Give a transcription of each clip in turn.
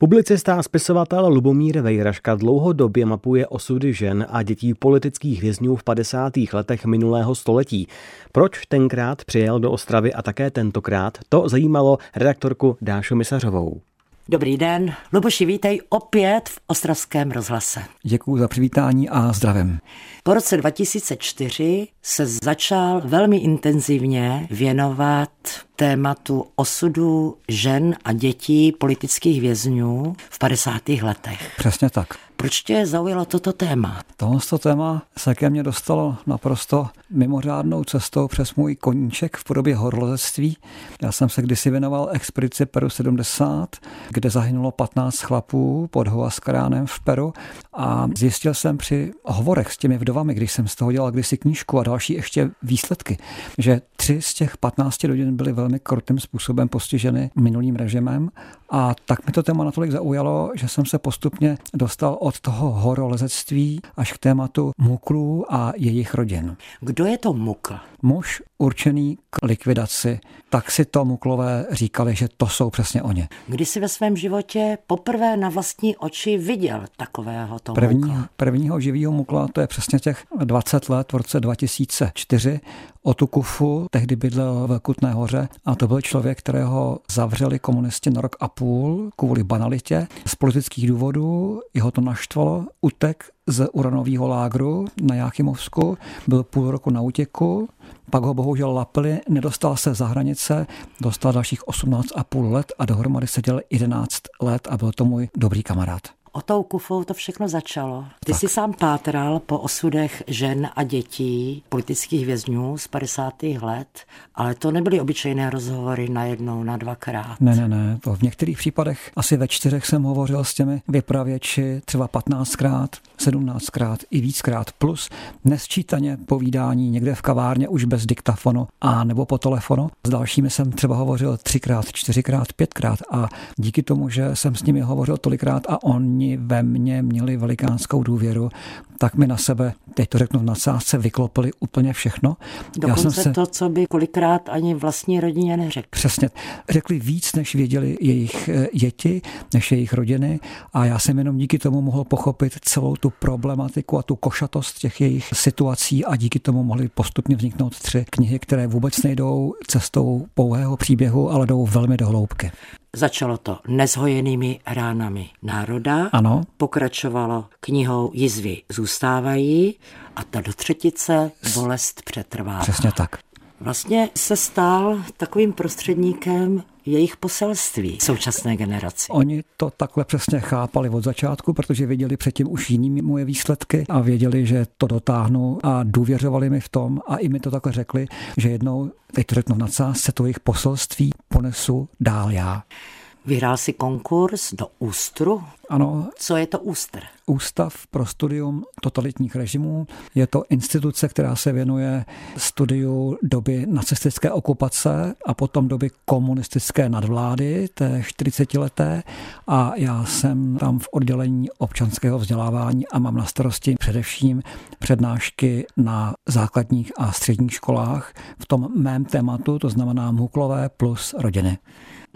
Publicista a spisovatel Lubomír Vejraška dlouhodobě mapuje osudy žen a dětí politických vězňů v 50. letech minulého století. Proč tenkrát přijel do Ostravy a také tentokrát, to zajímalo redaktorku Dášu Misařovou. Dobrý den. Luboši, vítej opět v Ostravském rozhlase. Děkuji za přivítání a zdravím. Po roce 2004 se začal velmi intenzivně věnovat tématu osudu žen a dětí politických vězňů v 50. letech. Přesně tak. Proč tě zaujalo toto téma? Tohle téma se ke mně dostalo naprosto mimořádnou cestou přes můj koníček v podobě horolezectví. Já jsem se kdysi věnoval expedici Peru 70, kde zahynulo 15 chlapů pod Hoaskaránem v Peru a zjistil jsem při hovorech s těmi vdovami, když jsem z toho dělal kdysi knížku a další ještě výsledky, že tři z těch 15 rodin byly velmi krutým způsobem postiženy minulým režimem a tak mi to téma natolik zaujalo, že jsem se postupně dostal od toho horolezectví až k tématu muklů a jejich rodin. Kdo je to mukl? Muž určený k likvidaci, tak si to muklové říkali, že to jsou přesně oni. Kdy jsi ve svém životě poprvé na vlastní oči viděl takového toho První, mukla? Prvního živého mukla, to je přesně těch 20 let v roce 2004. O tu kufu tehdy bydlel v Kutné hoře a to byl člověk, kterého zavřeli komunisti na rok a půl kvůli banalitě. Z politických důvodů jeho to naštvalo, utek z uranového lágru na Jáchymovsku, byl půl roku na útěku, pak ho bohužel lapili, nedostal se za hranice, dostal dalších 18,5 let a dohromady seděl 11 let a byl to můj dobrý kamarád o tou kufou to všechno začalo. Ty tak. jsi sám pátral po osudech žen a dětí, politických vězňů z 50. let, ale to nebyly obyčejné rozhovory na jednou, na dvakrát. Ne, ne, ne. To v některých případech asi ve čtyřech jsem hovořil s těmi vypravěči třeba 15krát, 17krát i víckrát, plus nesčítaně povídání někde v kavárně už bez diktafonu a nebo po telefonu. S dalšími jsem třeba hovořil třikrát, čtyřikrát, pětkrát a díky tomu, že jsem s nimi hovořil tolikrát a oni oni ve mně měli velikánskou důvěru, tak mi na sebe, teď to řeknu v nadsázce, vyklopili úplně všechno. Dokonce Já jsem se... to, co by kolikrát ani vlastní rodině neřekli. Přesně. Řekli víc, než věděli jejich eh, děti, než jejich rodiny a já jsem jenom díky tomu mohl pochopit celou tu problematiku a tu košatost těch jejich situací a díky tomu mohly postupně vzniknout tři knihy, které vůbec nejdou cestou pouhého příběhu, ale jdou velmi do hloubky. Začalo to nezhojenými ránami národa, ano. pokračovalo knihou Jizvy zůstávají a ta do třetice bolest přetrvá. Přesně tak. Vlastně se stal takovým prostředníkem jejich poselství současné generaci. Oni to takhle přesně chápali od začátku, protože věděli předtím už jinými moje výsledky a věděli, že to dotáhnu a důvěřovali mi v tom a i mi to takhle řekli, že jednou, teď to řeknu v nadsázce, to jejich poselství ponesu dál já. Vyhrál si konkurs do Ústru. Ano. Co je to Ústr? Ústav pro studium totalitních režimů. Je to instituce, která se věnuje studiu doby nacistické okupace a potom doby komunistické nadvlády, té 40 leté. A já jsem tam v oddělení občanského vzdělávání a mám na starosti především přednášky na základních a středních školách v tom mém tématu, to znamená Muklové plus rodiny.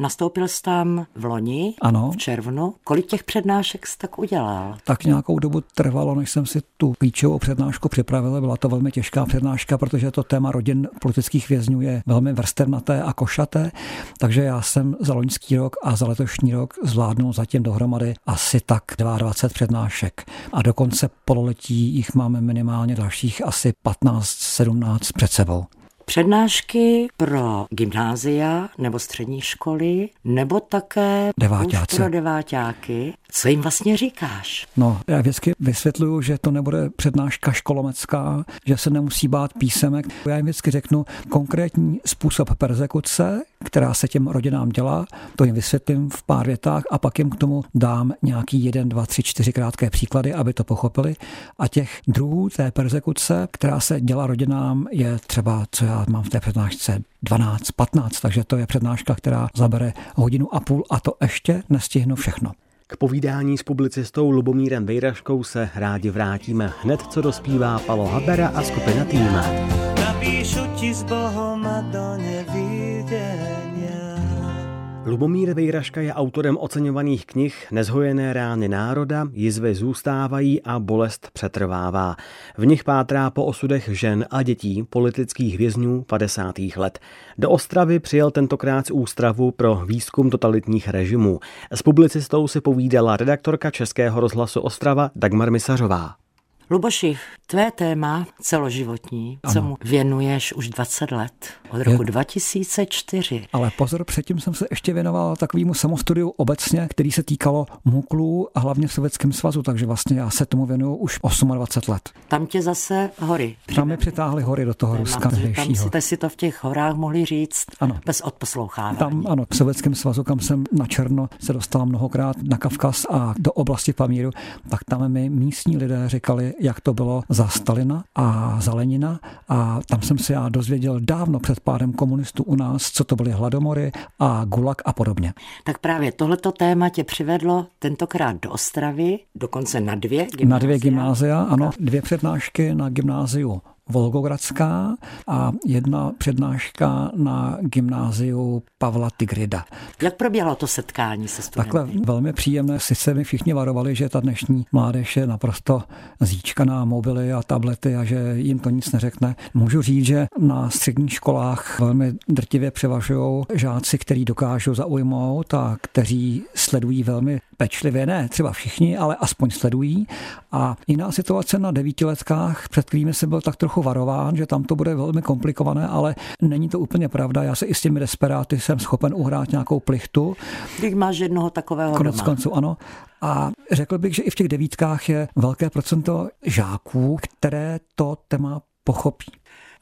Nastoupil jsi tam v loni, ano. v červnu. Kolik těch přednášek jsi tak udělal? Tak nějakou dobu trvalo, než jsem si tu klíčovou přednášku připravil. Byla to velmi těžká přednáška, protože to téma rodin politických vězňů je velmi vrstevnaté a košaté. Takže já jsem za loňský rok a za letošní rok zvládnul zatím dohromady asi tak 22 přednášek. A do konce pololetí jich máme minimálně dalších asi 15-17 před sebou. Přednášky pro gymnázia nebo střední školy, nebo také Deváťáci. pro deváťáky. Co jim vlastně říkáš? No, já vždycky vysvětluju, že to nebude přednáška školomecká, že se nemusí bát písemek. Já jim vždycky řeknu konkrétní způsob persekuce, která se těm rodinám dělá, to jim vysvětlím v pár větách a pak jim k tomu dám nějaký jeden, dva, tři, čtyři krátké příklady, aby to pochopili. A těch druhů té persekuce, která se dělá rodinám, je třeba, co já mám v té přednášce, 12, 15, takže to je přednáška, která zabere hodinu a půl a to ještě nestihnu všechno. K povídání s publicistou Lubomírem Vejraškou se rádi vrátíme hned, co dospívá Palo Habera a skupina Týma. Napíšu ti s Bohom a do. Lubomír Vejraška je autorem oceňovaných knih Nezhojené rány národa, jizvy zůstávají a bolest přetrvává. V nich pátrá po osudech žen a dětí politických vězňů 50. let. Do Ostravy přijel tentokrát z Ústravu pro výzkum totalitních režimů. S publicistou si povídala redaktorka Českého rozhlasu Ostrava Dagmar Misařová. Luboši, tvé téma celoživotní, ano. co mu věnuješ už 20 let, od roku Je... 2004. Ale pozor, předtím jsem se ještě věnoval takovému samostudiu obecně, který se týkalo muklů a hlavně v Sovětském svazu, takže vlastně já se tomu věnuju už 28 let. Tam tě zase hory. Tam mi přitáhly hory do toho Ruska. Tam jste si to v těch horách mohli říct ano. bez odposlouchávání. Tam ano, v Sovětském svazu, kam jsem na černo se dostal mnohokrát na Kavkaz a do oblasti Pamíru, tak tam mi místní lidé říkali, jak to bylo za Stalina a za Lenina a tam jsem se já dozvěděl dávno před pádem komunistů u nás, co to byly hladomory a gulag a podobně. Tak právě tohleto téma tě přivedlo tentokrát do Ostravy, dokonce na dvě gymnázia. Na dvě gymnázia, ano, dvě přednášky na gymnáziu Volgogradská a jedna přednáška na gymnáziu Pavla Tigrida. Jak proběhlo to setkání se studenty? Takhle velmi příjemné. Sice mi všichni varovali, že ta dnešní mládež je naprosto zíčkaná mobily a tablety a že jim to nic neřekne. Můžu říct, že na středních školách velmi drtivě převažují žáci, kteří dokážou zaujmout a kteří sledují velmi pečlivě, ne třeba všichni, ale aspoň sledují. A jiná situace na devítiletkách, před kterými jsem byl tak trochu varován, že tam to bude velmi komplikované, ale není to úplně pravda. Já se i s těmi desperáty jsem schopen uhrát nějakou plichtu. Když máš jednoho takového Konec doma. konců, ano. A řekl bych, že i v těch devítkách je velké procento žáků, které to téma pochopí.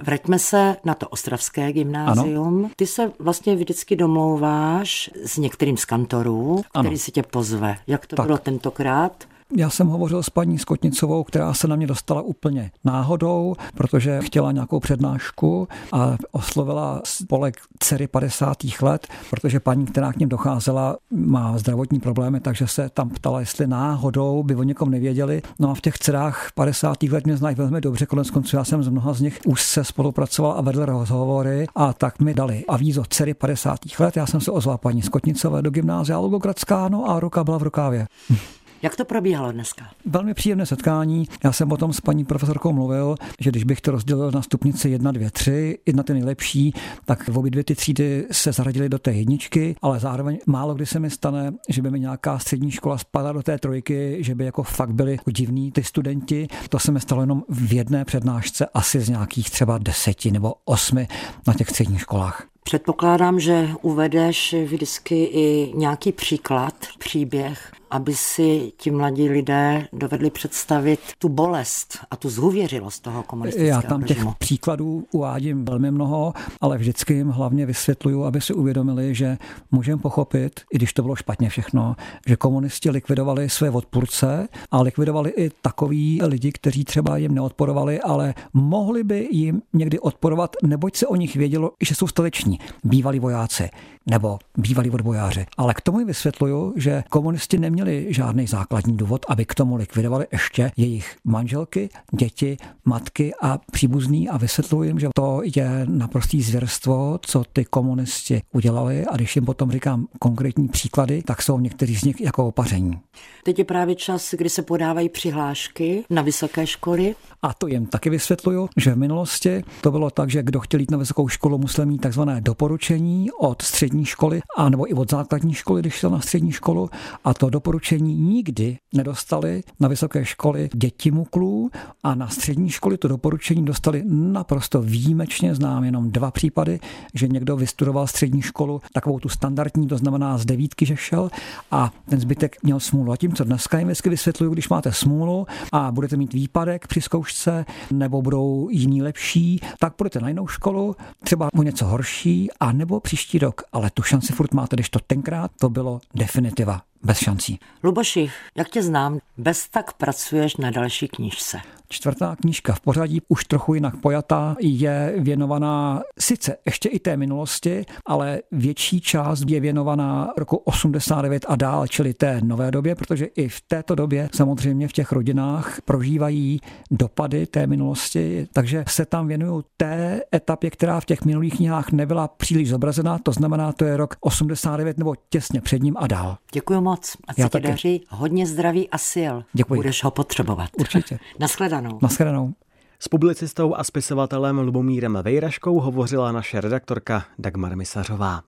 Vraťme se na to ostravské gymnázium. Ano. Ty se vlastně vždycky domlouváš s některým z kantorů, který ano. si tě pozve. Jak to tak. bylo tentokrát? Já jsem hovořil s paní Skotnicovou, která se na mě dostala úplně náhodou, protože chtěla nějakou přednášku a oslovila spolek dcery 50. let, protože paní, která k ním docházela, má zdravotní problémy, takže se tam ptala, jestli náhodou by o někom nevěděli. No a v těch dcerách 50. let mě znají velmi dobře, konec konců já jsem z mnoha z nich už se spolupracoval a vedl rozhovory a tak mi dali avízo dcery 50. let. Já jsem se ozval paní Skotnicové do gymnázia Logogradská, no a ruka byla v rukávě. Jak to probíhalo dneska? Velmi příjemné setkání. Já jsem o tom s paní profesorkou mluvil, že když bych to rozdělil na stupnici 1, 2, 3, jedna ty nejlepší, tak v obě dvě ty třídy se zaradily do té jedničky, ale zároveň málo kdy se mi stane, že by mi nějaká střední škola spadla do té trojky, že by jako fakt byli divní ty studenti. To se mi stalo jenom v jedné přednášce, asi z nějakých třeba deseti nebo osmi na těch středních školách. Předpokládám, že uvedeš vždycky i nějaký příklad, příběh aby si ti mladí lidé dovedli představit tu bolest a tu zhuvěřilost toho komunistického Já tam těch příkladů uvádím velmi mnoho, ale vždycky jim hlavně vysvětluju, aby si uvědomili, že můžeme pochopit, i když to bylo špatně všechno, že komunisti likvidovali své odpůrce a likvidovali i takový lidi, kteří třeba jim neodporovali, ale mohli by jim někdy odporovat, neboť se o nich vědělo, že jsou stateční, bývalí vojáci nebo bývalí odbojáři. Ale k tomu vysvětluju, že komunisti neměli neměli žádný základní důvod, aby k tomu likvidovali ještě jejich manželky, děti, matky a příbuzný a vysvětluji jim, že to je naprostý zvěrstvo, co ty komunisti udělali a když jim potom říkám konkrétní příklady, tak jsou někteří z nich jako opaření. Teď je právě čas, kdy se podávají přihlášky na vysoké školy. A to jim taky vysvětluju, že v minulosti to bylo tak, že kdo chtěl jít na vysokou školu, musel mít takzvané doporučení od střední školy, a nebo i od základní školy, když šel na střední školu. A to doporučení nikdy nedostali na vysoké školy děti muklů a na střední školy to doporučení dostali naprosto výjimečně. Znám jenom dva případy, že někdo vystudoval střední školu, takovou tu standardní, to znamená z devítky, že šel a ten zbytek měl smůlu. A tím, co dneska jim vždycky vysvětluju, když máte smůlu a budete mít výpadek při zkoušce nebo budou jiní lepší, tak půjdete na jinou školu, třeba o něco horší, a nebo příští rok. Ale tu šanci furt máte, když to tenkrát to bylo definitiva bez šancí. Luboši, jak tě znám, bez tak pracuješ na další knížce. Čtvrtá knížka v pořadí, už trochu jinak pojatá, je věnovaná sice ještě i té minulosti, ale větší část je věnovaná roku 89 a dál, čili té nové době, protože i v této době samozřejmě v těch rodinách prožívají dopady té minulosti, takže se tam věnují té etapě, která v těch minulých knihách nebyla příliš zobrazená, to znamená, to je rok 89 nebo těsně před ním a dál. Děkuji moc. A se ti daří hodně zdraví a sil. Děkuji. Budeš ho potřebovat. Určitě. Naschledanou. Naschledanou. S publicistou a spisovatelem Lubomírem Vejraškou hovořila naše redaktorka Dagmar Misařová.